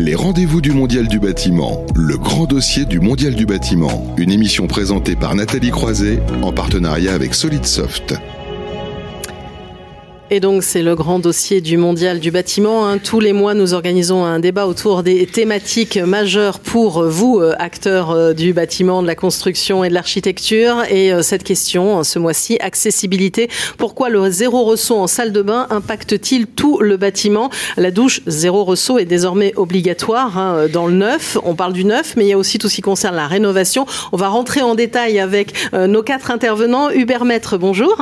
Les rendez-vous du Mondial du bâtiment, le grand dossier du Mondial du bâtiment, une émission présentée par Nathalie Croiset en partenariat avec SolidSoft. Et donc c'est le grand dossier du mondial du bâtiment. Hein. Tous les mois, nous organisons un débat autour des thématiques majeures pour vous, euh, acteurs euh, du bâtiment, de la construction et de l'architecture. Et euh, cette question, ce mois-ci, accessibilité. Pourquoi le zéro ressaut en salle de bain impacte-t-il tout le bâtiment? La douche zéro ressaut est désormais obligatoire hein, dans le neuf. On parle du neuf, mais il y a aussi tout ce qui concerne la rénovation. On va rentrer en détail avec nos quatre intervenants. Hubert Maître, bonjour.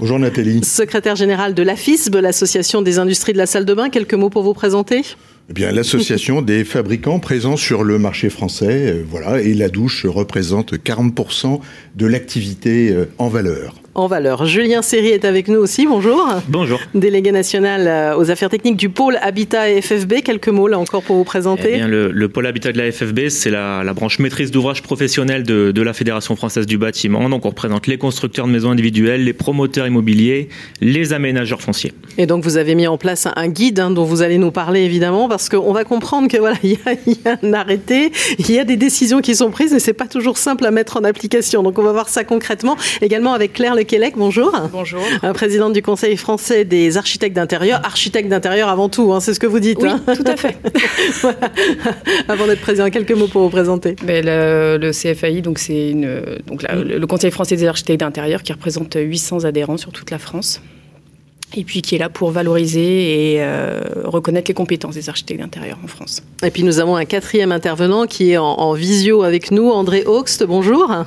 Bonjour Nathalie. Secrétaire général de l'AFISB, l'association des industries de la salle de bain. Quelques mots pour vous présenter eh bien, l'association des fabricants présents sur le marché français, euh, voilà, et la douche représente 40% de l'activité euh, en valeur en valeur. Julien Serry est avec nous aussi. Bonjour. Bonjour. Délégué national euh, aux affaires techniques du pôle Habitat et FFB. Quelques mots là encore pour vous présenter. Eh bien, le, pôle Habitat de la FFB, c'est la, branche maîtrise d'ouvrage professionnelle de, la Fédération française du bâtiment. Donc on représente les constructeurs de maisons individuelles, les promoteurs immobiliers, les aménageurs fonciers. Et donc vous avez mis en place un guide hein, dont vous allez nous parler évidemment parce qu'on va comprendre que voilà il y, a un arrêté, il y a des décisions qui sont prises et c'est pas toujours simple à mettre en application. Donc on va voir ça concrètement également avec Claire Le bonjour. Bonjour. Présidente du Conseil français des architectes d'intérieur. Architecte d'intérieur avant tout, hein, c'est ce que vous dites. Oui, hein. tout à fait. Avant d'être président, quelques mots pour vous présenter. Mais le, CFAI, donc c'est le Conseil français des architectes d'intérieur qui représente 800 adhérents sur toute la France et puis qui est là pour valoriser et euh, reconnaître les compétences des architectes d'intérieur en France. Et puis nous avons un quatrième intervenant qui est en, en visio avec nous, André Hoxt. Bonjour.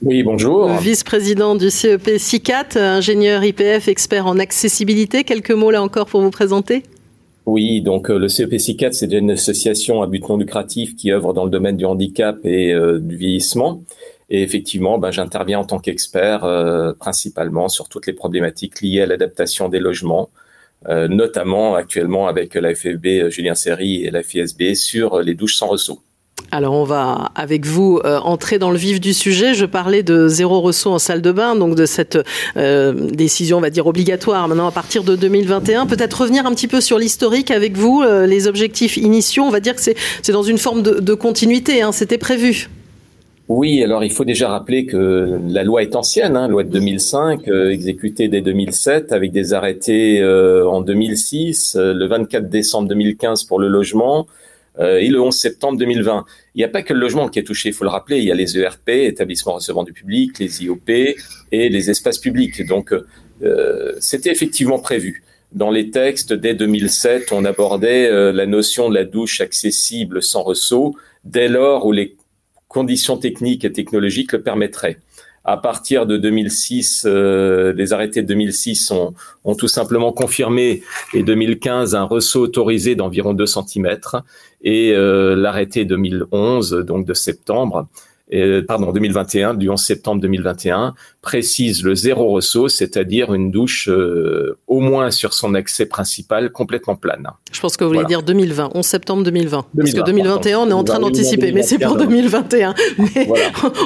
Oui, bonjour. Vice-président du CEP SICAT, ingénieur IPF, expert en accessibilité. Quelques mots là encore pour vous présenter? Oui, donc euh, le CEP SICAT, c'est une association à but non lucratif qui œuvre dans le domaine du handicap et euh, du vieillissement. Et effectivement, ben, j'interviens en tant qu'expert euh, principalement sur toutes les problématiques liées à l'adaptation des logements, notamment actuellement avec la FFB Julien Serry et la FISB sur les douches sans ressaut. Alors on va avec vous euh, entrer dans le vif du sujet. Je parlais de zéro ressaut en salle de bain, donc de cette euh, décision, on va dire obligatoire maintenant à partir de 2021. Peut-être revenir un petit peu sur l'historique avec vous, euh, les objectifs initiaux. On va dire que c'est dans une forme de, continuité. Hein, C'était prévu. Oui, alors il faut déjà rappeler que la loi est ancienne, hein, loi de 2005, exécutée dès 2007, avec des arrêtés en 2006, le 24 décembre 2015 pour le logement, euh, et le 11 septembre 2020. Il n'y a pas que le logement qui est touché, il faut le rappeler, il y a les ERP, établissements recevant du public, les IOP et les espaces publics. Donc euh, c'était effectivement prévu. Dans les textes, dès 2007, on abordait euh, la notion de la douche accessible sans ressaut, dès lors où les conditions techniques et technologiques le permettraient à partir de 2006, euh, les arrêtés de 2006 ont, ont, tout simplement confirmé et 2015 un ressaut autorisé d'environ 2 cm et euh, l'arrêté 2011 donc de septembre pardon, 2021, du 11 septembre 2021, précise le zéro ressaut, c'est-à-dire une douche euh, au moins sur son accès principal complètement plane. Je pense que vous voulez dire 2020, 11 septembre 2020. parce que 2021, on est en train d'anticiper, mais c'est pour 2021. Mais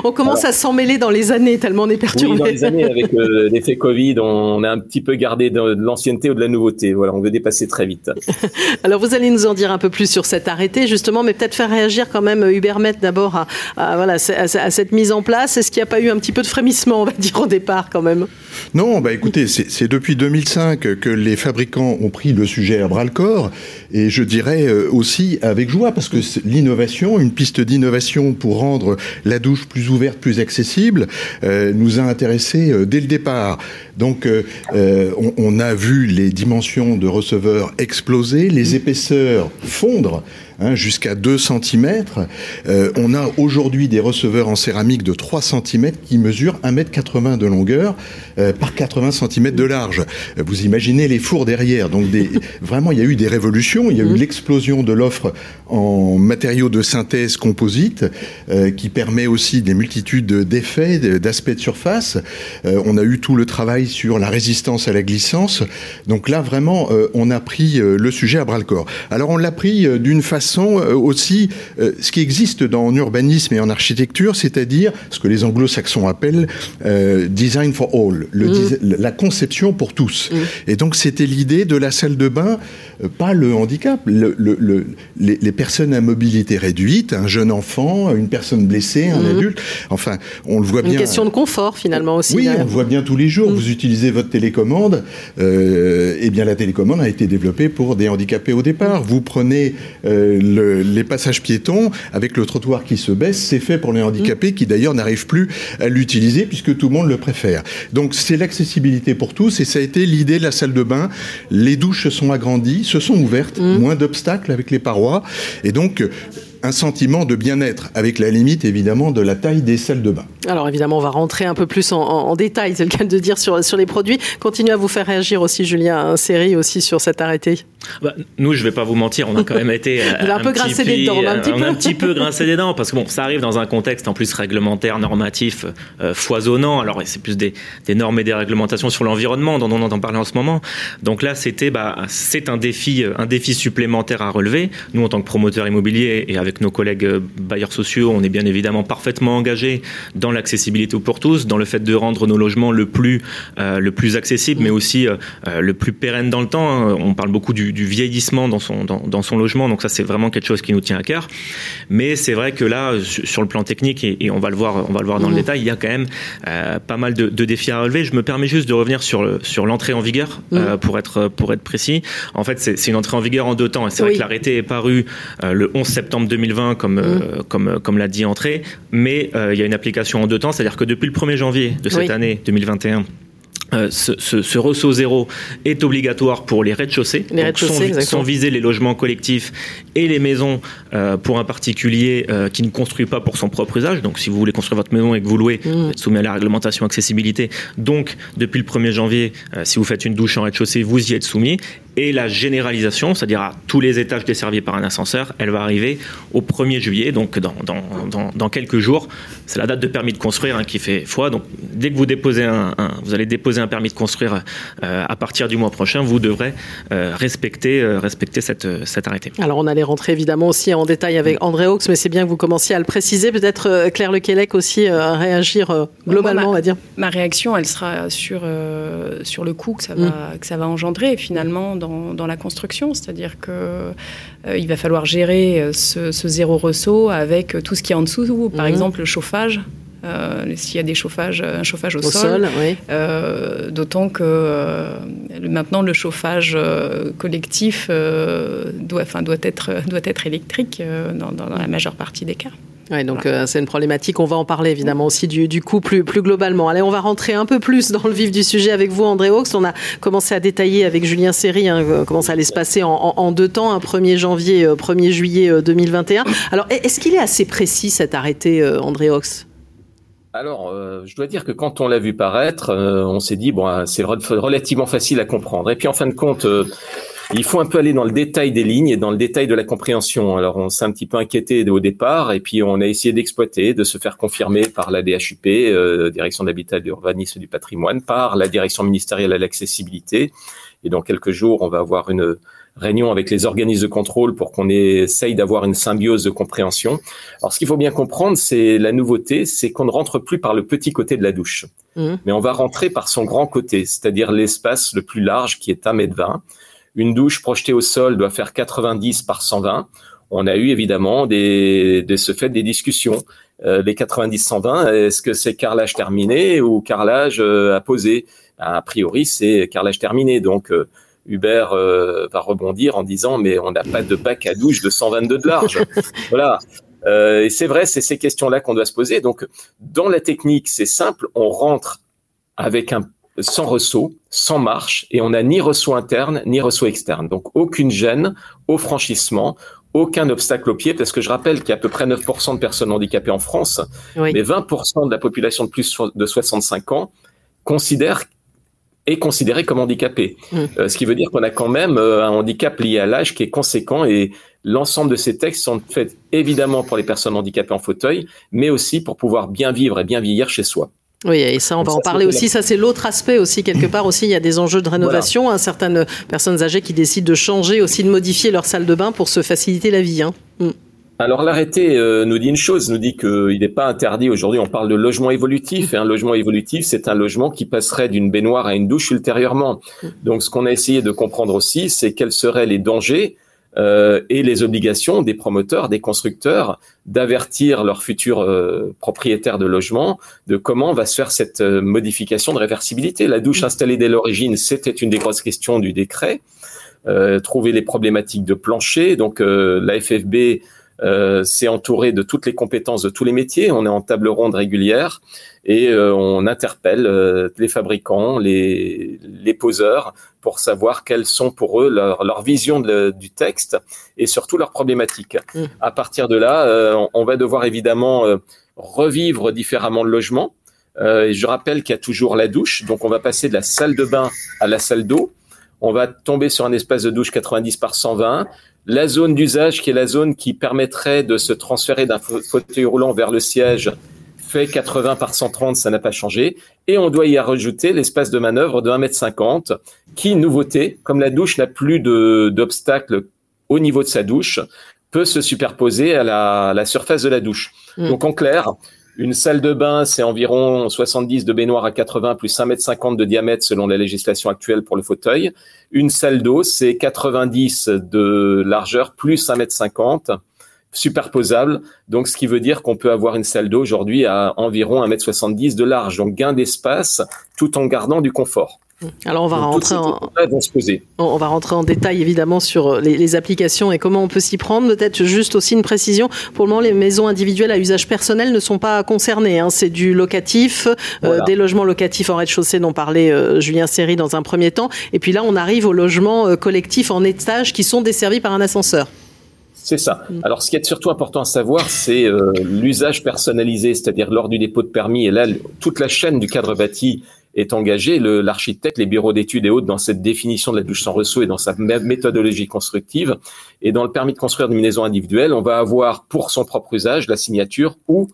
on commence à s'en mêler dans les années, tellement on est perturbé. Oui, dans les années, avec euh, l'effet Covid, on a un petit peu gardé de, l'ancienneté ou de la nouveauté. Voilà, on veut dépasser très vite. Alors vous allez nous en dire un peu plus sur cet arrêté, justement, mais peut-être faire réagir quand même Hubert d'abord à, à, voilà, à, cette mise en place Est-ce qu'il n'y a pas eu un petit peu de frémissement, on va dire, au départ quand même? Non, bah écoutez, c'est depuis 2005 que les fabricants ont pris le sujet à bras le corps, et je dirais euh, aussi avec joie, parce que l'innovation, une piste d'innovation pour rendre la douche plus ouverte, plus accessible, euh, nous a intéressés euh, dès le départ. Donc, on, on a vu les dimensions de receveurs exploser, les épaisseurs fondre. Hein, jusqu'à 2 cm. Euh, on a aujourd'hui des receveurs en céramique de 3 cm qui mesurent 1,80 m de longueur euh, par 80 cm de large. Vous imaginez les fours derrière. Donc des, vraiment, il y a eu des révolutions. Il y a eu mmh. l'explosion de l'offre en matériaux de synthèse composite euh, qui permet aussi des multitudes d'effets, d'aspects de surface. on a eu tout le travail sur la résistance à la glissance. Donc là, vraiment, on a pris le sujet à bras le corps. Alors on l'a pris d'une façon façon aussi ce qui existe dans en urbanisme et en architecture, c'est-à-dire ce que les anglo-saxons appellent design for all, le mm. la conception pour tous. Mm. Et donc c'était l'idée de la salle de bain, pas le handicap, le, le, les, personnes à mobilité réduite, un jeune enfant, une personne blessée, un mm. adulte. Enfin, on le voit bien. Une question de confort finalement aussi. Oui, on le voit bien tous les jours. Vous utilisez votre télécommande, euh, eh bien la télécommande a été développée pour des handicapés au départ. Vous prenez euh, les passages piétons avec le trottoir qui se baisse, c'est fait pour les handicapés qui d'ailleurs n'arrivent plus à l'utiliser puisque tout le monde le préfère. Donc c'est l'accessibilité pour tous et ça a été l'idée de la salle de bain. Les douches se sont agrandies, se sont ouvertes, mmh. moins d'obstacles avec les parois et donc un sentiment de bien-être, avec la limite évidemment de la taille des salles de bain. Alors évidemment, on va rentrer un peu plus en, détail, c'est le cas de dire, sur, sur les produits. Continuez à vous faire réagir aussi, Julien, série aussi sur cet arrêté. Bah, nous, je vais pas vous mentir, on a quand même été un, un, peu grincé des dents, un petit peu. un petit peu grincé des dents, parce que bon, ça arrive dans un contexte en plus réglementaire, normatif, euh, foisonnant. Alors c'est plus des, des, normes et des réglementations sur l'environnement dont on entend parler en ce moment. Donc là, c'était, bah, c'est un défi, un défi supplémentaire à relever. Nous, en tant que promoteurs immobiliers et avec avec nos collègues euh, bailleurs sociaux, on est bien évidemment parfaitement engagés dans l'accessibilité pour tous, dans le fait de rendre nos logements le plus, euh, le plus accessible, mais aussi euh, le plus pérenne dans le temps. Hein. On parle beaucoup du, vieillissement dans son, dans, son logement, donc ça c'est vraiment quelque chose qui nous tient à cœur. Mais c'est vrai que là, sur le plan technique, et, on va le voir, on va le voir dans le mmh. détail, il y a quand même pas mal de, défis à relever. Je me permets juste de revenir sur, sur l'entrée en vigueur, mmh. pour, être, pour être précis. En fait, c'est une entrée en vigueur en deux temps. C'est vrai que l'arrêté est paru le 11 septembre 2020 2020 comme, euh, mmh. comme, comme l'a dit Entrée, mais euh, il y a une application en deux temps, c'est-à-dire que depuis le 1er janvier de cette année 2021, euh, ce, ce, ce, ressaut zéro est obligatoire pour les rez-de-chaussée, sans, viser les logements collectifs et les maisons euh, pour un particulier euh, qui ne construit pas pour son propre usage. Donc si vous voulez construire votre maison et que vous louez, mmh. vous êtes soumis à la réglementation accessibilité. Donc depuis le 1er janvier, si vous faites une douche en rez-de-chaussée, vous y êtes soumis. Et la généralisation, c'est-à-dire à tous les étages desservis par un ascenseur, elle va arriver au 1er juillet, donc dans, dans, dans, dans quelques jours. C'est la date de permis de construire hein, qui fait foi. Donc dès que vous déposez un, un vous allez déposer un permis de construire euh, à partir du mois prochain, vous devrez euh, respecter, euh, respecter cette, cet arrêté. Alors on allait rentrer évidemment aussi en détail avec André Hawks, mais c'est bien que vous commenciez à le préciser. Peut-être Claire Lequelec aussi à réagir globalement, on va dire. Ma réaction, elle sera sur, sur le coût que ça, va, mm. que ça va engendrer finalement dans, dans la construction. C'est-à-dire que il va falloir gérer ce, zéro ressaut avec tout ce qui est en dessous, par mm. exemple le chauffage. Euh, s'il y a des chauffages, un chauffage au, sol. Euh, d'autant que euh, maintenant le chauffage collectif doit, être, doit être électrique dans, la majeure partie des cas. Oui, donc c'est une problématique. On va en parler évidemment aussi du, du coût plus, plus globalement. Allez, on va rentrer un peu plus dans le vif du sujet avec vous, André Hawks. On a commencé à détailler avec Julien Serry hein, comment ça allait se passer en, en, deux temps, un 1er janvier, 1er juillet 2021. Alors, est-ce qu'il est assez précis cet arrêté, André Hawks? Alors, euh, je dois dire que quand on l'a vu paraître, euh, on s'est dit bon, c'est relativement facile à comprendre. Et puis en fin de compte, euh, il faut un peu aller dans le détail des lignes et dans le détail de la compréhension. Alors, on s'est un petit peu inquiété au départ, et puis on a essayé d'exploiter, de se faire confirmer par la DHUP, Direction d'habitat, d'urbanisme et du patrimoine, par la Direction ministérielle à l'accessibilité. Et dans quelques jours, on va avoir une réunion avec les organismes de contrôle pour qu'on essaye d'avoir une symbiose de compréhension. Alors, ce qu'il faut bien comprendre, c'est la nouveauté, c'est qu'on ne rentre plus par le petit côté de la douche, mmh. mais on va rentrer par son grand côté, c'est-à-dire l'espace le plus large qui est 1 mètre 20. Une douche projetée au sol doit faire 90 par 120. On a eu évidemment des, de ce fait des discussions. Euh, les 90-120, est-ce que c'est carrelage terminé ou carrelage euh, à poser A priori, c'est carrelage terminé. Donc, euh, Hubert euh, va rebondir en disant mais on n'a pas de bac à douche de 122 de large. voilà. Euh, et c'est vrai, c'est ces questions-là qu'on doit se poser. Donc, dans la technique, c'est simple, on rentre avec un sans ressaut, sans marche, et on n'a ni ressaut interne ni ressaut externe. Donc, aucune gêne au franchissement, aucun obstacle au pied, parce que je rappelle qu'il y a à peu près 9% de personnes handicapées en France, mais 20% de la population de plus de 65 ans considèrent est considéré comme handicapé. Mmh. Euh, ce qui veut dire qu'on a quand même euh, un handicap lié à l'âge qui est conséquent et l'ensemble de ces textes sont faits évidemment pour les personnes handicapées en fauteuil, mais aussi pour pouvoir bien vivre et bien vieillir chez soi. Oui, et ça, on va en parler aussi. Ça, c'est l'autre aspect aussi. Quelque part aussi, il y a des enjeux de rénovation. Hein, certaines personnes âgées qui décident de changer aussi, de modifier leur salle de bain pour se faciliter la vie. Hein. Mm. Alors l'arrêté euh, nous dit une chose, nous dit qu'il n'est pas interdit aujourd'hui, on parle de logement évolutif, et un logement évolutif, c'est un logement qui passerait d'une baignoire à une douche ultérieurement. Donc ce qu'on a essayé de comprendre aussi, c'est quels seraient les dangers euh, et les obligations des promoteurs, des constructeurs, d'avertir leurs futurs euh, propriétaires de logements de comment va se faire cette modification de réversibilité. La douche installée dès l'origine, c'était une des grosses questions du décret. trouver les problématiques de plancher, donc la FFB euh, c'est entouré de toutes les compétences de tous les métiers. On est en table ronde régulière et euh, on interpelle euh, les fabricants, les, les poseurs pour savoir quelles sont pour eux leur, leur vision du texte et surtout leurs problématiques. Mmh. À partir de là, on va devoir évidemment revivre différemment le logement. je rappelle qu'il y a toujours la douche, donc on va passer de la salle de bain à la salle d'eau. On va tomber sur un espace de douche 90 par 120 la zone d'usage, qui est la zone qui permettrait de se transférer d'un fauteuil roulant vers le siège, fait 80 par 130, ça n'a pas changé. Et on doit y rajouter l'espace de manœuvre de 1,50 m qui, nouveauté, comme la douche n'a plus d'obstacle au niveau de sa douche, peut se superposer à la, surface de la douche. Mm. Donc en clair, une salle de bain, c'est environ 70 de baignoire à 80 plus 1,50 m de diamètre selon la législation actuelle pour le fauteuil. Une salle d'eau, c'est 90 de largeur plus 1,50 m superposable. Donc, ce qui veut dire qu'on peut avoir une salle d'eau aujourd'hui à environ 1,70 m de large. Donc, gain d'espace tout en gardant du confort. Alors on va rentrer en on va rentrer en détail évidemment sur euh, les, applications et comment on peut s'y prendre. Peut-être juste aussi une précision. Pour le moment, les maisons individuelles à usage personnel ne sont pas concernées. Hein. C'est du locatif, euh, des logements locatifs en rez-de-chaussée dont parlait euh, Julien Serry dans un premier temps. Et puis là, on arrive aux logements collectifs en étage qui sont desservis par un ascenseur. C'est ça. Mm. Alors, ce qui est surtout important à savoir, c'est l'usage personnalisé, c'est-à-dire lors du dépôt de permis. Et là, toute la chaîne du cadre bâti est engagé, l'architecte, les bureaux d'études et autres, dans cette définition de la douche sans ressaut et dans sa méthodologie constructive. Et dans le permis de construire une maison individuelle, on va avoir pour son propre usage la signature ou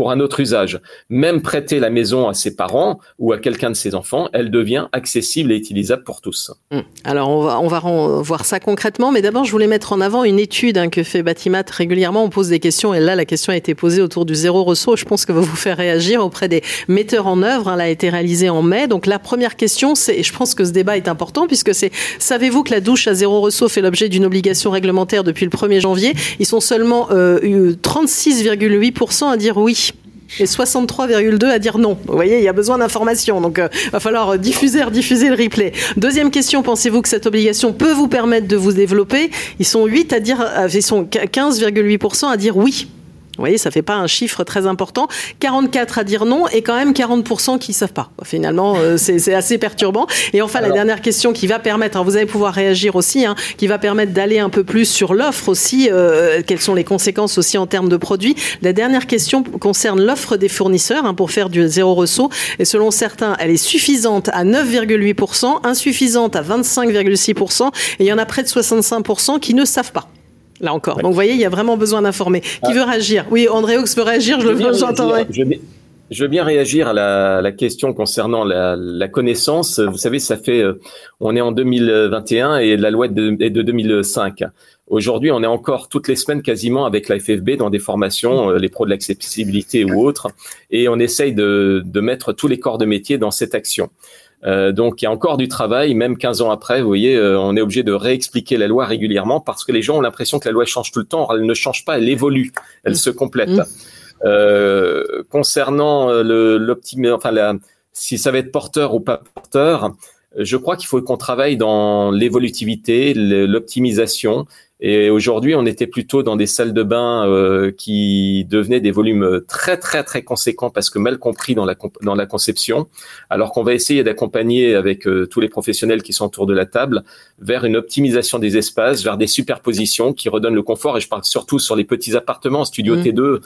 pour un autre usage. Même prêter la maison à ses parents ou à quelqu'un de ses enfants, elle devient accessible et utilisable pour tous. Hum. Alors on va, on va voir ça concrètement, mais d'abord je voulais mettre en avant une étude hein, que fait Batimat régulièrement. On pose des questions et là la question a été posée autour du zéro ressaut. Je pense que va vous faire réagir auprès des metteurs en œuvre. Hein, elle a été réalisée en mai. Donc la première question, c'est, et je pense que ce débat est important puisque c'est, savez-vous que la douche à zéro ressaut fait l'objet d'une obligation réglementaire depuis le 1er janvier? Ils sont seulement euh, 36,8% à dire oui et 63,2 à dire non. Vous voyez, il y a besoin d'informations. Donc, euh, va falloir diffuser, rediffuser le replay. Deuxième question, pensez-vous que cette obligation peut vous permettre de vous développer? Ils sont 8 à dire, euh, ils sont 15,8% à dire oui. Vous voyez, ça fait pas un chiffre très important. 44 à dire non et quand même 40% qui savent pas. Finalement, euh, c'est assez perturbant. Et enfin, la dernière question qui va permettre, hein, vous allez pouvoir réagir aussi, hein, qui va permettre d'aller un peu plus sur l'offre aussi, euh, quelles sont les conséquences aussi en termes de produits. La dernière question concerne l'offre des fournisseurs hein, pour faire du zéro ressaut. Et selon certains, elle est suffisante à 9,8%, insuffisante à 25,6%, et il y en a près de 65% qui ne savent pas là encore. Donc vous voyez, il y a vraiment besoin d'informer. Qui ah. veut réagir? Oui, André Ox veut réagir, je, le. Je, veux bien réagir à la, question concernant la, connaissance. Vous savez, ça fait, euh, on est en 2021 et la loi est de, 2005. Aujourd'hui, on est encore toutes les semaines quasiment avec la FFB dans des formations, euh, les pros de l'accessibilité ou autres, et on essaye de, de mettre tous les corps de métier dans cette action. Euh, donc il y a encore du travail, même 15 ans après, vous voyez, euh, on est obligé de réexpliquer la loi régulièrement parce que les gens ont l'impression que la loi change tout le temps. Elle ne change pas, elle évolue, elle se complète. Mmh. Euh, concernant le, enfin la, si ça va être porteur ou pas porteur, je crois qu'il faut qu'on travaille dans l'évolutivité, l'optimisation et aujourd'hui, on était plutôt dans des salles de bain euh, qui devenaient des volumes très très très conséquents parce que mal compris dans la dans la conception. Alors qu'on va essayer d'accompagner avec euh, tous les professionnels qui sont autour de la table vers une optimisation des espaces, vers des superpositions qui redonnent le confort. Et je parle surtout sur les petits appartements, studio mmh. T2,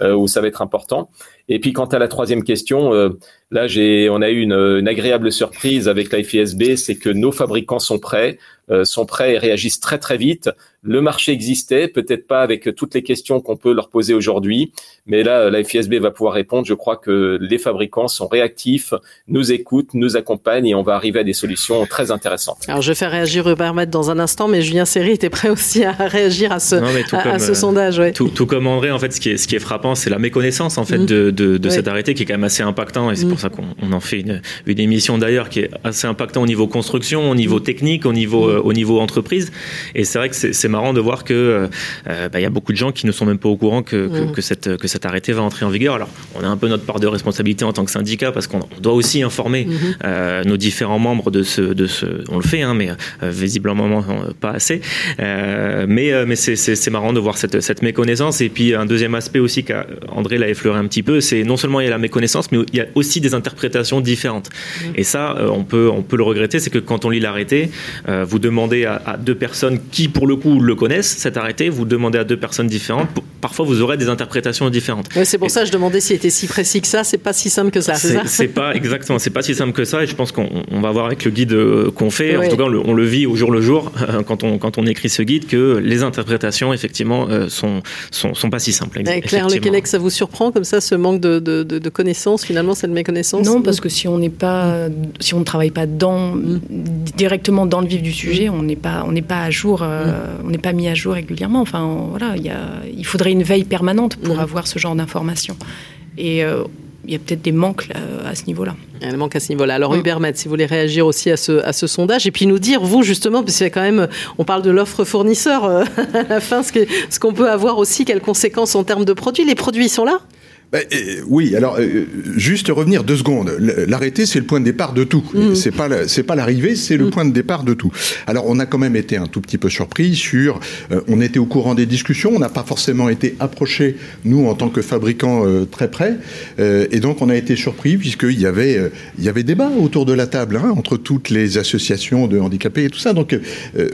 euh, où ça va être important. Et puis quant à la troisième question, euh, là j'ai, on a eu une, une, agréable surprise avec la FISB, c'est que nos fabricants sont prêts. sont prêts et réagissent très très vite le marché existait, peut-être pas avec toutes les questions qu'on peut leur poser aujourd'hui, mais là, la FISB va pouvoir répondre. Je crois que les fabricants sont réactifs, nous écoutent, nous accompagnent et on va arriver à des solutions très intéressantes. Alors, je vais faire réagir Hubert dans un instant, mais Julien Serry était prêt aussi à réagir à ce, à, ce sondage. Tout, comme André, en fait, ce qui est, ce qui est frappant, c'est la méconnaissance en fait mm. de, de, cet arrêté qui est quand même assez impactant et c'est pour ça qu'on en fait une, une émission d'ailleurs qui est assez impactant au niveau construction, au niveau technique, au niveau, mm. euh, au niveau entreprise. Et c'est vrai que c'est c'est marrant de voir que euh, euh, bah, il y a beaucoup de gens qui ne sont même pas au courant que, que, que, cette, que cet arrêté va entrer en vigueur. Alors, on a un peu notre part de responsabilité en tant que syndicat parce qu'on doit aussi informer mhm. euh, nos différents membres de ce, de ce, on le fait, hein, mais visiblement pas assez. mais mais c'est marrant de voir cette, cette méconnaissance. Et puis un deuxième aspect aussi qu'André l'a effleuré un petit peu, c'est non seulement il y a la méconnaissance, mais il y a aussi des interprétations différentes. Mhm. Et ça, on peut on peut le regretter, c'est que quand on lit l'arrêté, vous demandez à, à deux personnes qui pour le coup le connaissent, cet arrêté, vous demandez à deux personnes différentes, parfois vous aurez des interprétations différentes. c'est pour ça que je demandais s'il était si précis que ça, c'est pas si simple que ça, c'est ça C'est pas, exactement, c'est pas si simple que ça, et je pense qu'on va voir avec le guide euh, qu'on fait, en tout cas on le, vit au jour le jour, euh, quand on, quand on écrit ce guide, que les interprétations, effectivement, euh, sont, sont, pas si simples. Claire Lequelec, ça vous surprend comme ça, ce manque de, de, connaissances, finalement, cette méconnaissance Non, parce que si on n'est pas, si on ne travaille pas dans, mm. directement dans le vif du sujet, on n'est pas, on n'est pas à jour, mm on n'est pas mis à jour régulièrement. Enfin, voilà, il, il faudrait une veille permanente pour mm. avoir ce genre d'informations. Et euh, il y a peut-être des manques à ce niveau-là. Il y a des manques à ce niveau-là. Alors, mm. Hubert si vous voulez réagir aussi à ce, à ce sondage, et puis nous dire, vous, justement, parce qu'il y a quand même, on parle de l'offre fournisseur euh, à la fin, ce qu'on peut avoir aussi, quelles conséquences en termes de produits. Les produits sont là bah, euh, oui, alors euh, juste revenir deux secondes. L'arrêté, c'est le point de départ de tout. Mmh. C'est pas c'est pas l'arrivée, c'est le mmh. point de départ de tout. Alors on a quand même été un tout petit peu surpris sur. Euh, on était au courant des discussions, on n'a pas forcément été approché nous en tant que fabricants très près, et donc on a été surpris puisqu'il y avait il y avait débat autour de la table hein, entre toutes les associations de handicapés et tout ça. Donc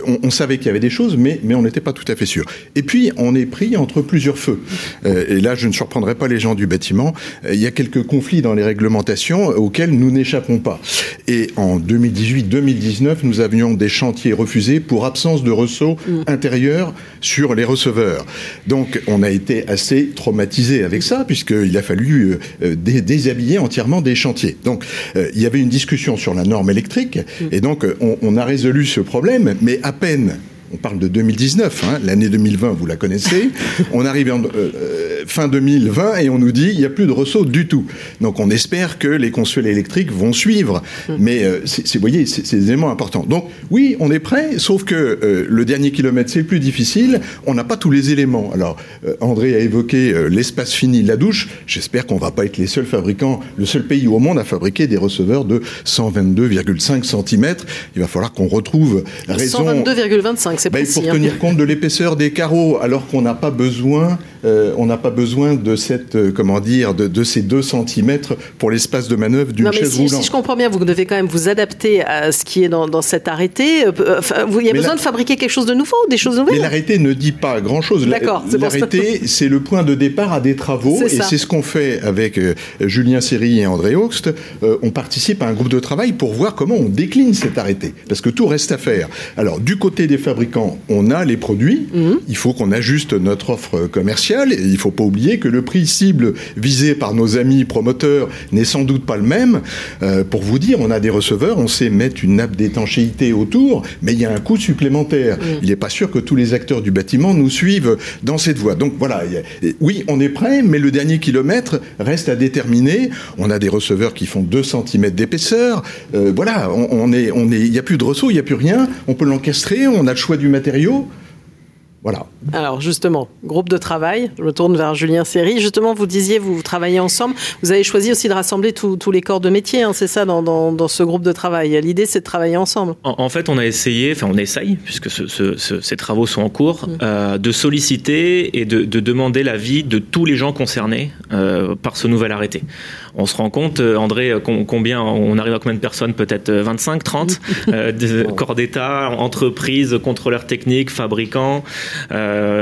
on, on, savait qu'il y avait des choses, mais mais on n'était pas tout à fait sûr. Et puis on est pris entre plusieurs feux. et là, je ne surprendrai pas les gens du bâtiment, euh, il y a quelques conflits dans les réglementations auxquels nous n'échappons pas. Et en 2018-2019, nous avions des chantiers refusés pour absence de ressaut mm. intérieur sur les receveurs. Donc on a été assez traumatisé avec ça, puisqu'il a fallu euh, euh, déshabiller entièrement des chantiers. Donc il y avait une discussion sur la norme électrique, mm. et donc on, on a résolu ce problème, mais à peine on parle de 2019, hein, l'année 2020, vous la connaissez. on arrive en euh, euh, fin 2020 et on nous dit il n'y a plus de ressaut du tout. Donc on espère que les consuels électriques vont suivre. Hmm. Mais euh, vous voyez, c'est des éléments importants. Donc oui, on est prêt, sauf que le dernier kilomètre, c'est le plus difficile. On n'a pas tous les éléments. Alors André a évoqué l'espace fini, la douche. J'espère qu'on va pas être les seuls fabricants, le seul pays au monde à fabriquer des receveurs de 122,5 cm. Il va falloir qu'on retrouve raison. 122,25 bah, il faut hein. tenir compte de l'épaisseur des carreaux, alors qu'on n'a pas besoin, euh, on n'a pas besoin de cette, euh, comment dire, de, de, ces 2 cm pour l'espace de manœuvre d'une chaise si, roulante. Si je comprends bien, vous devez quand même vous adapter à ce qui est dans, dans cet arrêté. Euh, vous, il y a besoin de fabriquer quelque chose de nouveau, des choses nouvelles. Mais l'arrêté ne dit pas grand-chose. D'accord. L'arrêté, c'est le point de départ à des travaux, et c'est ce qu'on fait avec Julien Serry et André Hoxt. on participe à un groupe de travail pour voir comment on décline cet arrêté, parce que tout reste à faire. Alors, du côté des fabricants on a les produits, mhm. il faut qu'on ajuste notre offre commerciale. Et il ne faut pas oublier que le prix cible visé par nos amis promoteurs n'est sans doute pas le même. Euh, pour vous dire, on a des receveurs, on sait mettre une nappe d'étanchéité autour, mais il y a un coût supplémentaire. Mhm. Il n'est pas sûr que tous les acteurs du bâtiment nous suivent dans cette voie. Donc voilà, oui, on est prêt, mais le dernier kilomètre reste à déterminer. On a des receveurs qui font 2 cm d'épaisseur. Euh, voilà, on, est, on est, il n'y a plus de ressaut, il n'y a plus rien. On peut l'encastrer, on a le choix du matériau. Voilà. Alors justement, groupe de travail, je me tourne vers Julien Serry. Justement, vous disiez, vous, travaillez ensemble. Vous avez choisi aussi de rassembler tous les corps de métier, hein, c'est ça, dans, ce groupe de travail. L'idée, c'est de travailler ensemble. En, fait, on a essayé, enfin on essaye, puisque ces travaux sont en cours, mm. euh, de solliciter et de, demander l'avis de tous les gens concernés euh, par ce nouvel arrêté on se rend compte, euh, André, combien on arrive à combien de personnes Peut-être 25, 30 euh, corps d'État, entreprises, contrôleurs techniques, fabricants,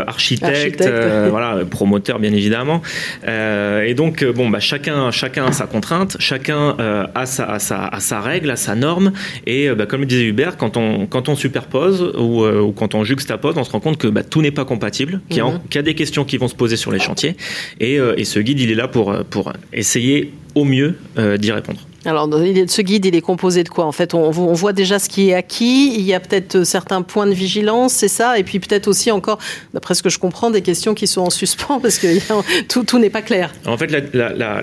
architecte, voilà, promoteur bien évidemment. et donc bon, bah, chacun, chacun a sa contrainte, chacun a sa, a sa, a sa règle, a sa norme. Et bah, comme le disait Hubert, quand on, quand on superpose ou, ou quand on juxtapose, on se rend compte que bah, tout n'est pas compatible, qu'il y, mhm. a des questions qui vont se poser sur les chantiers. Et, et ce guide, il est là pour, pour essayer au mieux d'y répondre. Alors, ce guide, il est composé de quoi En fait, on, voit déjà ce qui est acquis. Il y a peut-être certains points de vigilance, c'est ça? Et puis peut-être aussi encore, d'après ce que je comprends, des questions qui sont en suspens parce que tout, n'est pas clair. En fait,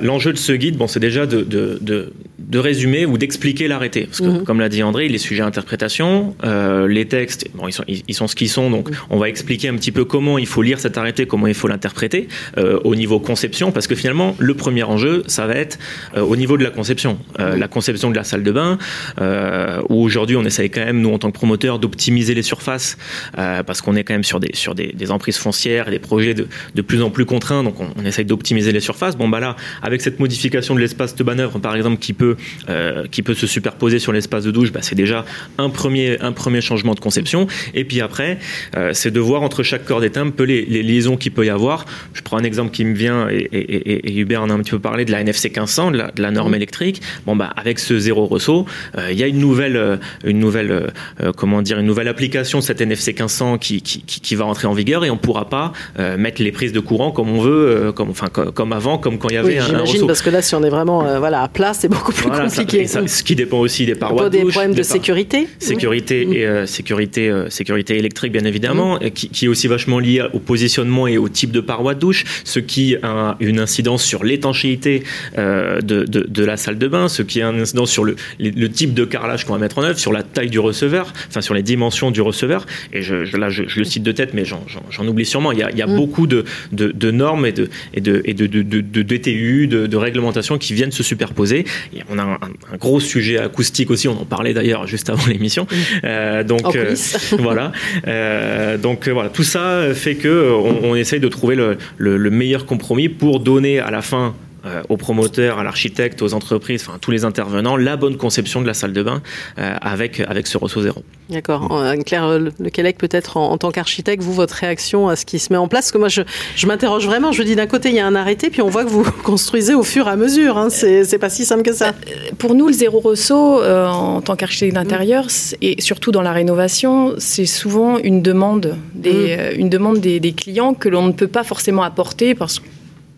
l'enjeu de ce guide, bon, c'est déjà de, résumer ou d'expliquer l'arrêté. Parce que, mhm. comme l'a dit André, il est sujet à interprétation. Euh, les textes, bon, ils sont, ils, sont ce qu'ils sont. Donc, mhm. on va expliquer un petit peu comment il faut lire cet arrêté, comment il faut l'interpréter euh, au niveau conception. Parce que finalement, le premier enjeu, ça va être euh, au niveau de la conception. Euh, la conception de la salle de bain, euh, où aujourd'hui on essaye quand même, nous en tant que promoteurs, d'optimiser les surfaces, euh, parce qu'on est quand même sur des, sur des, des emprises foncières et des projets de, de plus en plus contraints, donc on, on essaye d'optimiser les surfaces. Bon bah là, avec cette modification de l'espace de manœuvre, par exemple, qui peut, euh, qui peut se superposer sur l'espace de douche, bah, c'est déjà un premier, un premier changement de conception. Et puis après, euh, c'est de voir entre chaque corps d'étain un peu les, les liaisons qu'il peut y avoir. Je prends un exemple qui me vient, et, et, et, Hubert en a un petit peu parlé, de la NFC 1500, de la, de la norme mmh. électrique. Bon bah avec ce zéro ressaut, euh, il y a une nouvelle, euh, une nouvelle, euh, comment dire, une nouvelle application de cette NFC 1500 qui, qui, qui, va entrer en vigueur et on pourra pas mettre les prises de courant comme on veut, comme, enfin, comme avant, comme quand il y avait un, ressaut. parce que là, si on est vraiment voilà, à plat, c'est beaucoup plus compliqué. ce qui dépend aussi des parois de douche. des problèmes de sécurité. Sécurité mmh. et sécurité, sécurité électrique, bien évidemment, mmh. qui, qui, est aussi vachement lié au positionnement et au type de parois de douche, ce qui a une incidence sur l'étanchéité de, de, de, la salle de bain, ce qui a un incidence sur le, le type de carrelage qu'on va mettre en œuvre, sur la taille du receveur, enfin sur les dimensions du receveur. Et je, là, je, le cite de tête, mais j'en oublie sûrement. Il y a, il y a mm. beaucoup de, de, de, normes et de, et de, et de, de, de DTU, de, de réglementations qui viennent se superposer. Et on a un, un, gros sujet acoustique aussi. On en parlait d'ailleurs juste avant l'émission. Euh, donc euh, voilà. Euh, donc voilà, tout ça fait que on, on essaye de trouver le, le, le meilleur compromis pour donner à la fin euh, aux promoteurs, à l'architecte, aux entreprises, enfin tous les intervenants, la bonne conception de la salle de bain euh, avec avec ce ressaut zéro. D'accord. Euh, Claire Le Quélec, peut-être en, en, tant qu'architecte, vous votre réaction à ce qui se met en place? Parce que moi, je, je m'interroge vraiment. Je dis d'un côté, il y a un arrêté, puis on voit que vous construisez au fur et à mesure. Hein. C'est pas si simple que ça. Pour nous, le zéro ressaut, euh, en tant qu'architecte d'intérieur, mmh. et surtout dans la rénovation, c'est souvent une demande des, mmh. une demande des, des clients que l'on ne peut pas forcément apporter parce que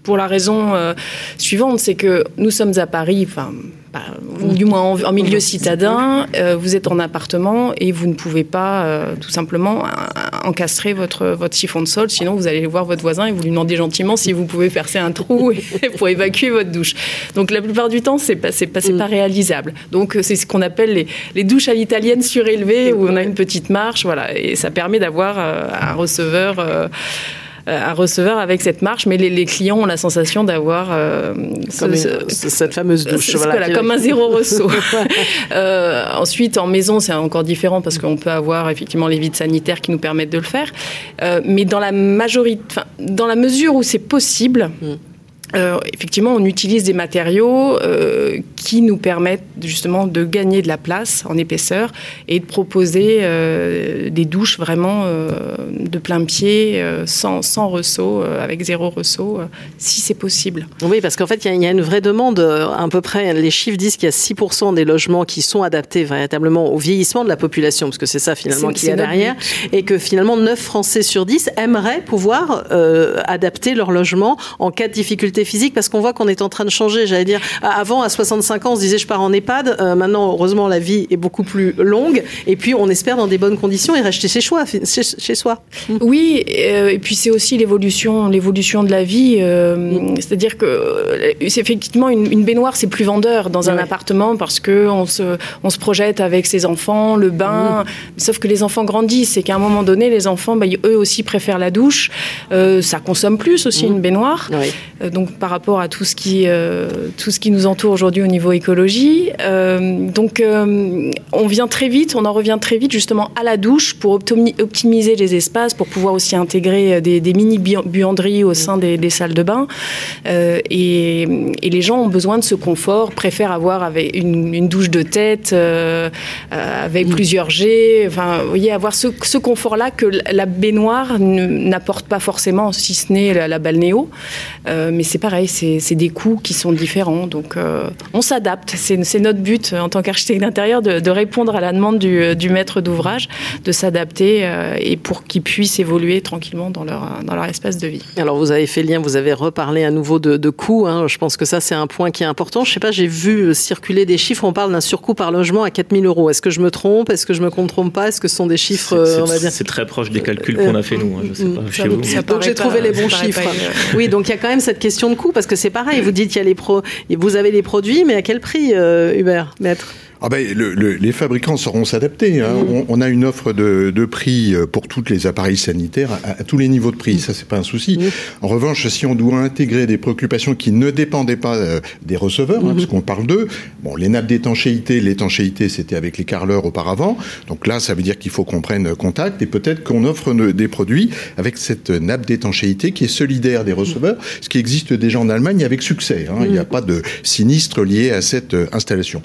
pour la raison euh, suivante, c'est que nous sommes à Paris, enfin, du moins en, en milieu citadin, euh, vous êtes en appartement et vous ne pouvez pas euh, tout simplement encastrer votre, votre chiffon de sol, sinon vous allez voir votre voisin et vous lui demandez gentiment si vous pouvez percer un trou pour évacuer votre douche. Donc la plupart du temps, c'est pas, c'est pas, pas réalisable. Donc c'est ce qu'on appelle les, les douches à l'italienne surélevées où on a une petite marche, voilà, et ça permet d'avoir un receveur un receveur avec cette marche, mais les, les clients ont la sensation d'avoir euh, ce, ce, cette fameuse douche, voilà, voilà, comme un zéro ressaut. euh, ensuite, en maison, c'est encore différent parce qu'on peut avoir effectivement les vides sanitaires qui nous permettent de le faire, euh, mais dans la majorité, dans la mesure où c'est possible. Mm euh, effectivement, on utilise des matériaux euh, qui nous permettent justement de gagner de la place en épaisseur et de proposer euh, des douches vraiment de plein pied, sans, sans ressaut, avec zéro ressaut, si c'est possible. Oui, parce qu'en fait, il y, y, a une vraie demande. À peu près, les chiffres disent qu'il y a 6% des logements qui sont adaptés véritablement au vieillissement de la population, parce que c'est ça finalement qui est, est derrière, et que finalement 9 Français sur 10 aimeraient pouvoir adapter leur logement en cas de difficulté physique parce qu'on voit qu'on est en train de changer. J'allais dire, avant, à 65 ans, on se disait je pars en EHPAD. Euh, maintenant, heureusement, la vie est beaucoup plus longue. Et puis, on espère dans des bonnes conditions et rester chez, choix, chez, chez soi. Oui, euh, et puis c'est aussi l'évolution, l'évolution de la vie. Euh, mm. C'est-à-dire que c'est effectivement une, une baignoire, c'est plus vendeur dans un ouais. appartement parce que on se, on se projette avec ses enfants, le bain. Mm. Sauf que les enfants grandissent et qu'à un moment donné, les enfants, bah, eux aussi préfèrent la douche. Ça consomme plus aussi mm. une baignoire. Donc par rapport à tout ce qui, euh, tout ce qui nous entoure aujourd'hui au niveau écologie. Euh, donc, euh, on vient très vite, on en revient très vite justement à la douche pour optimiser les espaces, pour pouvoir aussi intégrer des, mini buanderies au sein des, salles de bain. Et, les gens ont besoin de ce confort, préfèrent avoir avec une, douche de tête avec plusieurs jets. Enfin, vous voyez, avoir ce, ce confort-là que la baignoire n'apporte pas forcément, si ce n'est la, balnéo. Euh, mais c'est pareil, c'est des coûts qui sont différents. Donc euh, on s'adapte. C'est notre but en tant qu'architecte d'intérieur de, répondre à la demande du, maître d'ouvrage, de s'adapter euh, et pour qu'ils puissent évoluer tranquillement dans leur, dans leur espace de vie. Alors vous avez fait le lien, vous avez reparlé à nouveau de, coûts. Hein. Je pense que ça c'est un point qui est important. Je sais pas, j'ai vu circuler des chiffres. On parle d'un surcoût par logement à 4000 euros. Est-ce que je me trompe? Est-ce que je me trompe pas? Est-ce que ce sont des chiffres C'est très proche des calculs qu'on a fait nous. Hein. Je sais pas, chez vous. donc j'ai trouvé les bons chiffres. Oui, donc il y a quand même cette question de coût parce que c'est pareil. Vous dites qu'il y a les pro, vous avez les produits, mais à quel prix, euh, Hubert, maître? Ah ben, le, le, les fabricants sauront s'adapter. Hein. Mmh. On, on, a une offre de, de, prix euh, pour tous les appareils sanitaires à, tous les niveaux de prix. Mmh. Ça, c'est pas un souci. En revanche, si on doit intégrer des préoccupations qui ne dépendaient pas euh, des receveurs, hein, parce qu'on parle d'eux, bon, les nappes d'étanchéité, l'étanchéité, c'était avec les carleurs auparavant. Donc là, ça veut dire qu'il faut qu'on prenne contact et peut-être qu'on offre des produits avec cette nappe d'étanchéité qui est solidaire des receveurs, ce qui existe déjà en Allemagne avec succès. Hein. Il n'y a pas de sinistre lié à cette euh, installation.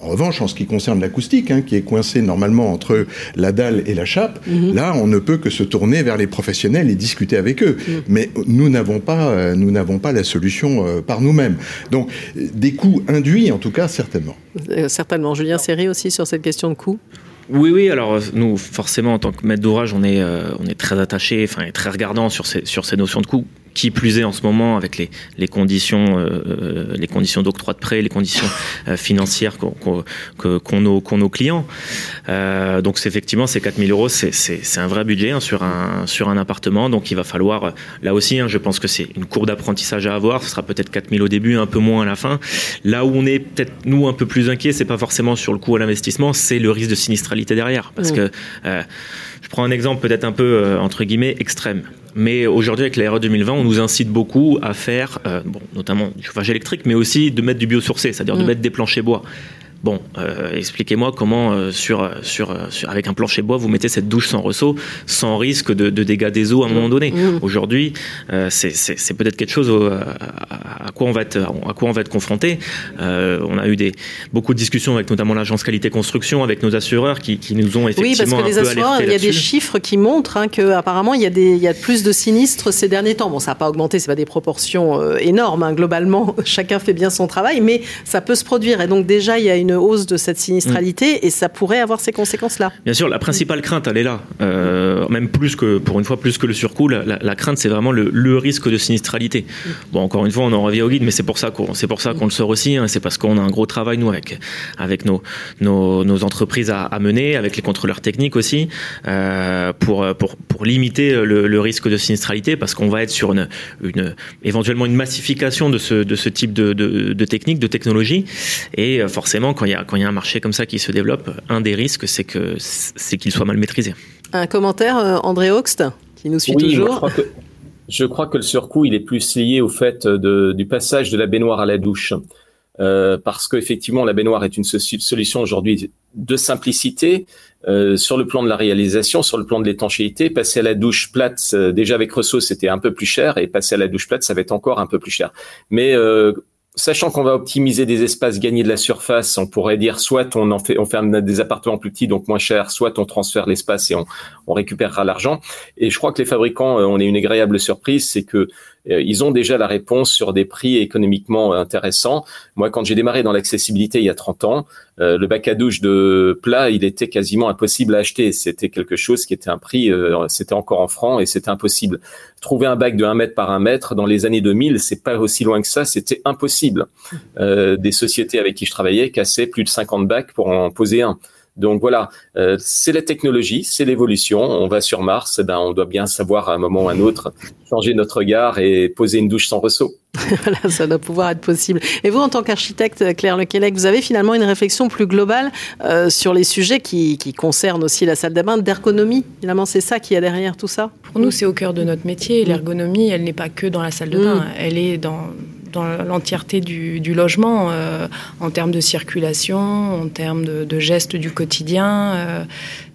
En revanche, en ce qui concerne l'acoustique, hein, qui est coincé normalement entre la dalle et la chape, mhm. là, on ne peut que se tourner vers les professionnels et discuter avec eux. Mhm. Mais nous n'avons pas, euh, nous n'avons pas la solution euh, par nous-mêmes. Donc, des coûts induits, en tout cas, certainement. Euh, certainement. Julien Serry aussi sur cette question de coûts. Oui, oui. Alors nous, forcément, en tant que maître d'ouvrage, on est, on est très attaché, enfin, très regardant sur ces, sur ces notions de coûts qui plus est en ce moment avec les, les conditions, euh, les conditions d'octroi de prêt, les conditions euh, financières qu'ont qu nos, qu nos, clients. Euh, donc effectivement, ces 4000 euros, c'est un vrai budget hein, sur, un, sur un appartement. Donc il va falloir, là aussi, hein, je pense que c'est une courbe d'apprentissage à avoir. Ce sera peut-être 4000 au début, un peu moins à la fin. Là où on est peut-être nous un peu plus inquiets, c'est pas forcément sur le coût à l'investissement, c'est le risque de sinistralité derrière. Parce mmh. que euh, je prends un exemple peut-être un peu euh, entre guillemets extrême. Mais aujourd'hui, avec la RE 2020, on nous incite beaucoup à faire, euh, bon, notamment du chauffage électrique, mais aussi de mettre du biosourcé, c'est-à-dire de mm. mettre des planchers bois. Bon, euh, expliquez-moi comment euh, sur, sur, sur, avec un plancher bois vous mettez cette douche sans ressaut, sans risque de, de dégâts des eaux à un moment donné. Mmh. Aujourd'hui, euh, c'est peut-être quelque chose à, à, quoi on va être, à quoi on va être confronté. On a eu des beaucoup de discussions avec notamment l'agence qualité construction, avec nos assureurs qui, qui nous ont effectivement oui, parce que les assureurs, il y a des chiffres qui montrent hein, que apparemment il y a des il y a plus de sinistres ces derniers temps. Bon, ça n'a pas augmenté, c'est pas des proportions énormes hein, globalement. Chacun fait bien son travail, mais ça peut se produire. Et donc déjà il y a une une hausse de cette sinistralité mm. et ça pourrait avoir ces conséquences-là. Bien sûr, la principale crainte, elle est là. Euh, même plus que, pour une fois, plus que le surcoût, la, crainte, c'est vraiment le, risque de sinistralité. Mm. Bon, encore une fois, on en revient au guide, mais c'est pour ça qu'on, c'est pour ça qu'on le sort aussi. Hein. c'est parce qu'on a un gros travail, nous, avec, avec nos, nos, entreprises à, mener, avec les contrôleurs techniques aussi, euh, pour, pour, pour limiter le, risque de sinistralité, parce qu'on va être sur une, une, éventuellement une massification de ce, de ce type de, de, de technique, de technologie. Et euh, forcément, quand il y a, quand il y a un marché comme ça qui se développe, un des risques, c'est que c'est qu'il soit mal maîtrisé. Un commentaire, euh, André Hoxt, qui nous suit toujours. je, crois que, je crois que le surcoût, il est plus lié au fait de, du passage de la baignoire à la douche. Euh, parce qu'effectivement, la baignoire est une solution aujourd'hui de simplicité euh, sur le plan de la réalisation, sur le plan de l'étanchéité. Passer à la douche plate, euh, déjà avec Ressaux, c'était un peu plus cher, et passer à la douche plate, ça va être encore un peu plus cher. Mais euh, sachant qu'on va optimiser des espaces, gagner de la surface, on pourrait dire soit on en fait, on fait des appartements plus petits donc moins chers, soit on transfère l'espace et on, on récupérera l'argent. Et je crois que les fabricants, euh, on est une agréable surprise, c'est que ils ont déjà la réponse sur des prix économiquement intéressants. Moi, quand j'ai démarré dans l'accessibilité il y a 30 ans, euh, le bac à douche de plat, il était quasiment impossible à acheter. C'était quelque chose qui était un prix, euh, c'était encore en francs et c'était impossible. Trouver un bac de 1 mètre par 1 mètre dans les années 2000, c'est pas aussi loin que ça, c'était impossible. des sociétés avec qui je travaillais cassaient plus de 50 bacs pour en poser un. Donc voilà, euh, c'est la technologie, c'est l'évolution. On va sur Mars, eh ben on doit bien savoir à un moment ou à un autre changer notre regard et poser une douche sans ressaut. voilà, ça doit pouvoir être possible. Et vous, en tant qu'architecte, Claire Lequelec, vous avez finalement une réflexion plus globale euh, sur les sujets qui, qui, concernent aussi la salle de bain, d'ergonomie. Finalement, c'est ça qui y a derrière tout ça? Pour nous, c'est au cœur de notre métier. L'ergonomie, elle n'est pas que dans la salle de bain, mm. elle est dans dans l'entièreté du, logement, en termes de circulation, en termes de, gestes du quotidien.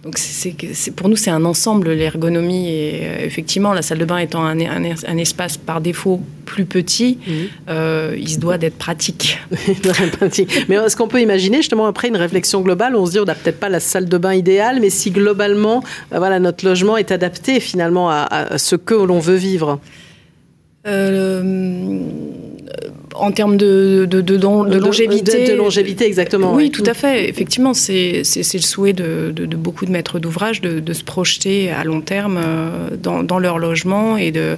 donc c'est, pour nous, c'est un ensemble, l'ergonomie. Et effectivement, la salle de bain étant un, un, espace par défaut plus petit, mhm. il se doit d'être pratique. Mais est-ce qu'on peut imaginer justement après une réflexion globale, on se dit on n'a peut-être pas la salle de bain idéale, mais si globalement, voilà, notre logement est adapté finalement à ce que l'on veut vivre? Euh, en termes de, de, de, longévité. De, longévité, exactement. Oui, tout à fait. Effectivement, c'est le souhait de, beaucoup de maîtres d'ouvrage de, se projeter à long terme euh, dans, dans leur logement et de,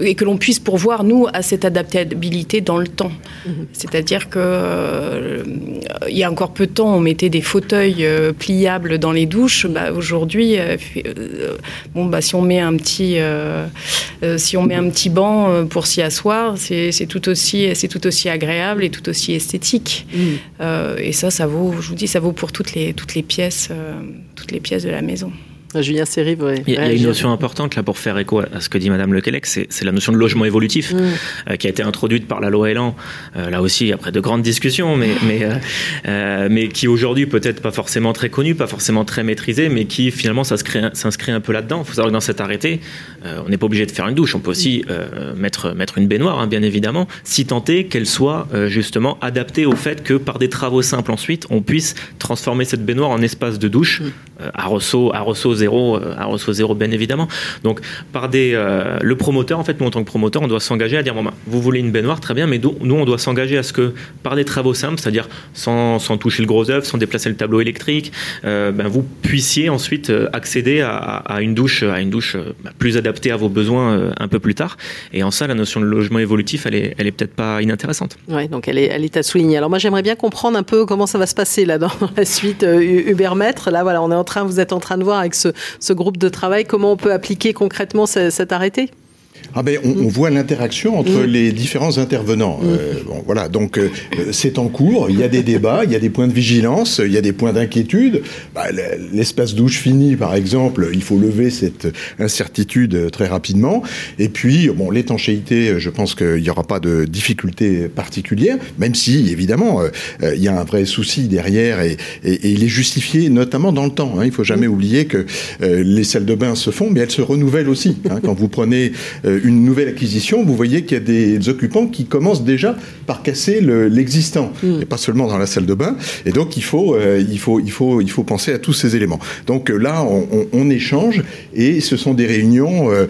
et que l'on puisse pourvoir, nous, à cette adaptabilité dans le temps. Mhm. C'est-à-dire que euh, il y a encore peu de temps, on mettait des fauteuils euh, pliables dans les douches. Bah, Aujourd'hui, euh, bon, bah, si on met un petit, si on met un petit banc pour s'y asseoir, c'est tout aussi, tout aussi agréable et tout aussi esthétique. Mhm. et ça, ça vaut, je vous dis, ça vaut pour toutes les toutes les pièces, toutes les pièces de la maison. Ah, Julien Sérive, oui. Il y a, une notion importante là pour faire écho à ce que dit Madame Lequelec, c'est la notion de logement évolutif mm. euh, qui a été introduite par la loi Elan, euh, là aussi après de grandes discussions, mais mais euh, mais qui aujourd'hui peut-être pas forcément très connu, pas forcément très maîtrisé, mais qui finalement s'inscrit un peu là-dedans. Il faut savoir que dans cet arrêté, on n'est pas obligé de faire une douche, on peut aussi mettre mettre une baignoire, hein, bien évidemment, si tenter qu'elle soit justement adaptée au fait que par des travaux simples ensuite, on puisse transformer cette baignoire en espace de douche mm. À Rousseau, à Rousseau zéro, euh, à reçu zéro bien évidemment. Donc par des, euh, le promoteur, en fait, nous en tant que promoteur, on doit s'engager à dire bon, ben, vous voulez une baignoire, très bien, mais nous, on doit s'engager à ce que par des travaux simples, c'est-à-dire sans, toucher le gros œuf, sans déplacer le tableau électrique, euh, ben, vous puissiez ensuite accéder à, une douche, à une douche ben, plus adaptée à vos besoins un peu plus tard. Et en ça, la notion de logement évolutif, elle est, elle est peut-être pas inintéressante. Oui, donc elle est, elle est à souligner. Alors moi, j'aimerais bien comprendre un peu comment ça va se passer là dans la suite Ubermètre. Là, voilà, on est en vous êtes en train de voir avec ce, groupe de travail, comment on peut appliquer concrètement cet arrêté? Ah ben, on, on voit l'interaction entre mm. les différents intervenants. Mm. Euh, bon, voilà, donc euh, c'est en cours. Il y a des débats, il y a des points de vigilance, il y a des points d'inquiétude. Bah, L'espace douche fini, par exemple, il faut lever cette incertitude très rapidement. Et puis, bon, l'étanchéité, je pense qu'il n'y aura pas de difficulté particulière, même si, évidemment, euh, il y a un vrai souci derrière et, et, et, il est justifié, notamment dans le temps. Hein. Il faut jamais mm. oublier que les salles de bain se font, mais elles se renouvellent aussi. Hein. Quand vous prenez une nouvelle acquisition, vous voyez qu'il y a des occupants qui commencent déjà par casser l'existant, mm. et pas seulement dans la salle de bain. Et donc il faut, euh, il faut, il faut, il faut penser à tous ces éléments. Donc euh, là, on, échange et ce sont des réunions, euh,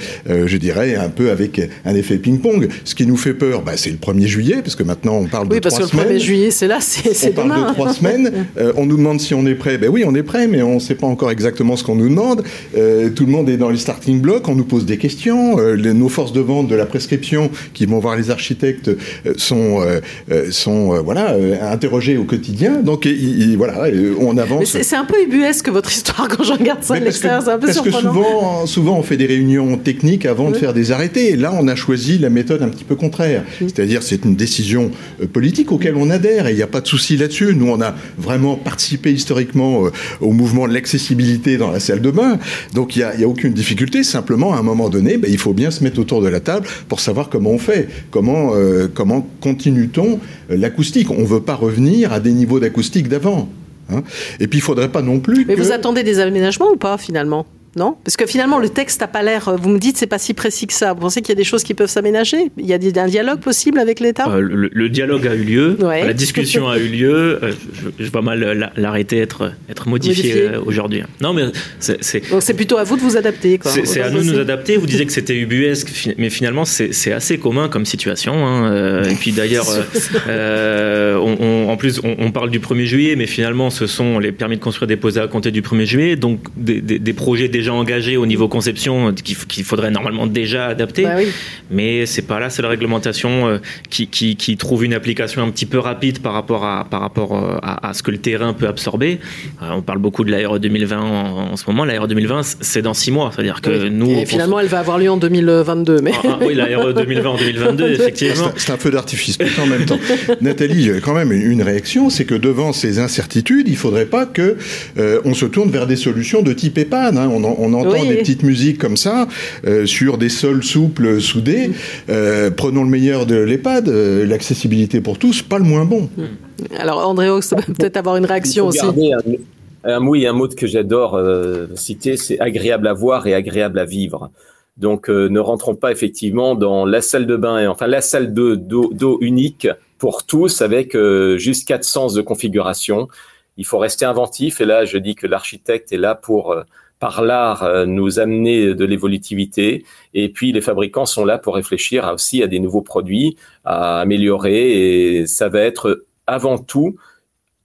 je dirais, un peu avec un effet ping-pong. Ce qui nous fait peur, bah, c'est le 1er juillet, parce que maintenant on parle de trois semaines. Oui, parce que le 1er juillet, c'est là, c'est demain. On parle de trois semaines. on nous demande si on est prêt. Ben oui, on est prêt, mais on ne sait pas encore exactement ce qu'on nous demande. tout le monde est dans les starting blocks. On nous pose des questions. nos forces de vente de la prescription qui vont voir les architectes euh, sont, euh, euh, sont voilà, interrogés au quotidien. Donc voilà, on avance. C'est un peu ubuesque votre histoire quand je regarde ça à l'extérieur, c'est un peu parce que souvent, souvent on fait des réunions techniques avant de faire des arrêtés. là, on a choisi la méthode un petit peu contraire. C'est-à-dire c'est une décision politique auquel on adhère et il n'y a pas de souci là-dessus. Nous, on a vraiment participé historiquement au mouvement de l'accessibilité dans la salle de bain. Donc il n'y a, a, aucune difficulté. Simplement, à un moment donné, ben, il faut bien se mettre autour de la table pour savoir comment on fait, comment, euh, comment continue-t-on euh, l'acoustique. On ne veut pas revenir à des niveaux d'acoustique d'avant. Hein. Et puis il faudrait pas non plus. Mais vous attendez des aménagements ou pas finalement? Non? Parce que finalement, le texte n'a pas l'air. Vous me dites, c'est pas si précis que ça. Vous pensez qu'il y a des choses qui peuvent s'aménager? Il y a un dialogue possible avec l'État? Euh, le, dialogue a eu lieu, la discussion a eu lieu. Euh, je, vois mal l'arrêter être, être modifié, euh, aujourd'hui. Non, mais c'est. Donc c'est plutôt à vous de vous adapter. C'est à nous de nous adapter. Vous disiez que c'était ubuesque, mais finalement, c'est assez commun comme situation. Hein. Et puis d'ailleurs, en plus, on, parle du 1er juillet, mais finalement, ce sont les permis de construire déposés à compter du 1er juillet. Donc des, des projets déjà engagé au niveau conception qu'il faudrait normalement déjà adapter. Bah Mais c'est pas là, c'est la réglementation euh, qui, qui, trouve une application un petit peu rapide par rapport à, par rapport euh, à, ce que le terrain peut absorber. Euh, on parle beaucoup de l'ARE 2020 en, ce moment. L'ARE 2020, c'est dans six mois. C'est-à-dire que nous. Et finalement, elle va avoir lieu en 2022. Mais... Ah, ah, oui, l'ARE 2020 en 2022, effectivement. C'est un feu d'artifice, en même temps. Nathalie, quand même une réaction, c'est que devant ces incertitudes, il faudrait pas que on se tourne vers des solutions de type EHPAD. Hein. On, on entend des petites musiques comme ça euh, sur des sols souples soudés. Euh, prenons le meilleur de l'EHPAD, euh, l'accessibilité pour tous, pas le moins bon. Alors André Ox, peut-être avoir une réaction aussi. Un, un, oui, un mot que j'adore citer, c'est agréable à voir et agréable à vivre. Donc, ne rentrons pas effectivement dans la salle de bain, et, enfin la salle d'eau unique pour tous avec juste quatre sens de configuration il faut rester inventif. Et là, je dis que l'architecte est là pour, euh, par l'art, euh, nous amener de l'évolutivité. Et puis, les fabricants sont là pour réfléchir aussi à des nouveaux produits, à améliorer. Et ça va être avant tout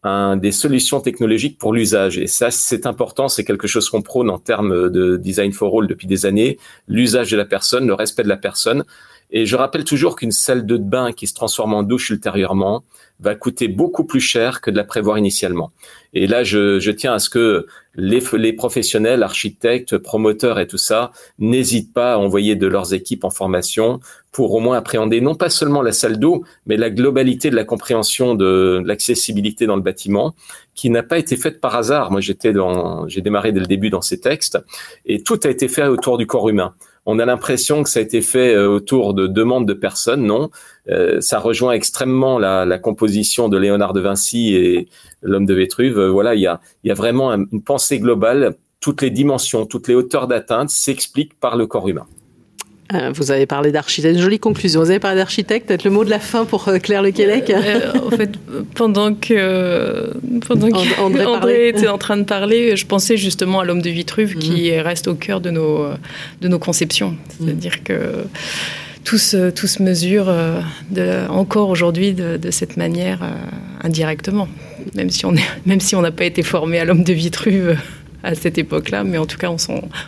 un, des solutions technologiques pour l'usage. Et ça, c'est important. C'est quelque chose qu'on prône en termes de design for all depuis des années. L'usage de la personne, le respect de la personne. Et je rappelle toujours qu'une salle de bain qui se transforme en douche ultérieurement, va coûter beaucoup plus cher que de la prévoir initialement. Et là, je, je tiens à ce que les, les, professionnels, architectes, promoteurs et tout ça, n'hésitent pas à envoyer de leurs équipes en formation pour au moins appréhender non pas seulement la salle d'eau, mais la globalité de la compréhension de l'accessibilité dans le bâtiment, qui n'a pas été faite par hasard. Moi, j'étais dans, j'ai démarré dès le début dans ces textes, et tout a été fait autour du corps humain on a l'impression que ça a été fait euh, autour de demandes de personnes. Non, euh, ça rejoint extrêmement la, la, composition de Léonard de Vinci et l'homme de Vétruve. Euh, voilà, il y a, il y a vraiment une pensée globale. Toutes les dimensions, toutes les hauteurs d'atteinte s'expliquent par le corps humain. Euh, vous avez parlé d'architecte, une jolie conclusion. Vous avez parlé d'architecte, peut-être le mot de la fin pour euh, Claire Lequelec euh, En fait, pendant que, pendant que André, André était en train de parler, je pensais justement à l'homme de Vitruve qui mhm. reste au cœur de nos, de nos conceptions. C'est-à-dire que tout se, tout se mesure de, encore aujourd'hui de, de, cette manière indirectement, même si on même si on n'a pas été formé à l'homme de Vitruve à cette époque-là, mais en tout cas, on,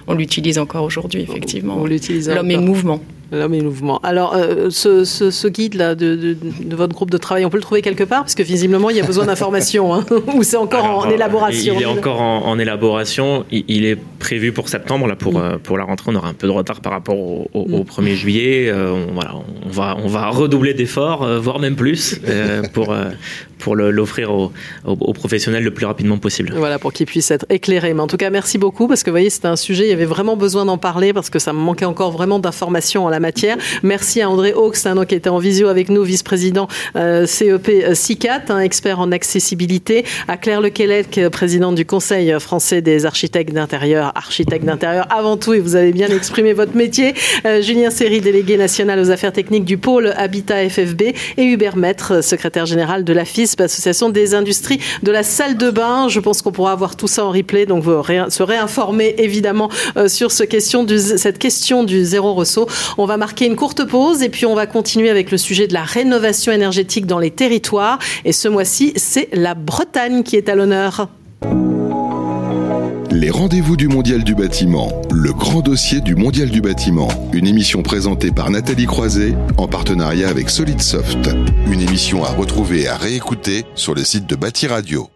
on l'utilise encore aujourd'hui, effectivement. L'homme est mouvement. L'homme mouvement. Alors, euh, ce, ce, ce guide-là de, de, de, votre groupe de travail, on peut le trouver quelque part? Parce que visiblement, il y a besoin d'informations, hein, ou c'est encore en élaboration? Il est encore en, en élaboration. Il, il, est prévu pour septembre. Là, pour, mm. euh, pour la rentrée, on aura un peu de retard par rapport au, au, au 1er mm. juillet. Euh, on, voilà, on, va, on va redoubler d'efforts, euh, voire même plus, euh, pour, pour l'offrir aux, aux, professionnels le plus rapidement possible. Voilà, pour qu'ils puissent être éclairés. Mais en tout cas, merci beaucoup, parce que vous voyez, c'était un sujet, il y avait vraiment besoin d'en parler, parce que ça me manquait encore vraiment d'informations Merci à André Hawks, hein, qui était en visio avec nous, vice-président euh, CEP CICAT, hein, expert en accessibilité, à Claire Lequelec, présidente du Conseil français des architectes d'intérieur, architecte d'intérieur avant tout, et vous avez bien exprimé votre métier, euh, Julien Serry, délégué national aux affaires techniques du pôle Habitat FFB, et Hubert Maître, secrétaire général de la FISP, Association des industries de la salle de bain. Je pense qu'on pourra avoir tout ça en replay, donc vous se réinformer évidemment euh, sur cette question du zéro ressaut. On va marquer une courte pause et puis on va continuer avec le sujet de la rénovation énergétique dans les territoires. Et ce mois-ci, c'est la Bretagne qui est à l'honneur. Les rendez-vous du Mondial du bâtiment, le grand dossier du Mondial du bâtiment. Une émission présentée par Nathalie Croiset en partenariat avec Solidsoft. Une émission à retrouver et à réécouter sur le site de Bâti Radio.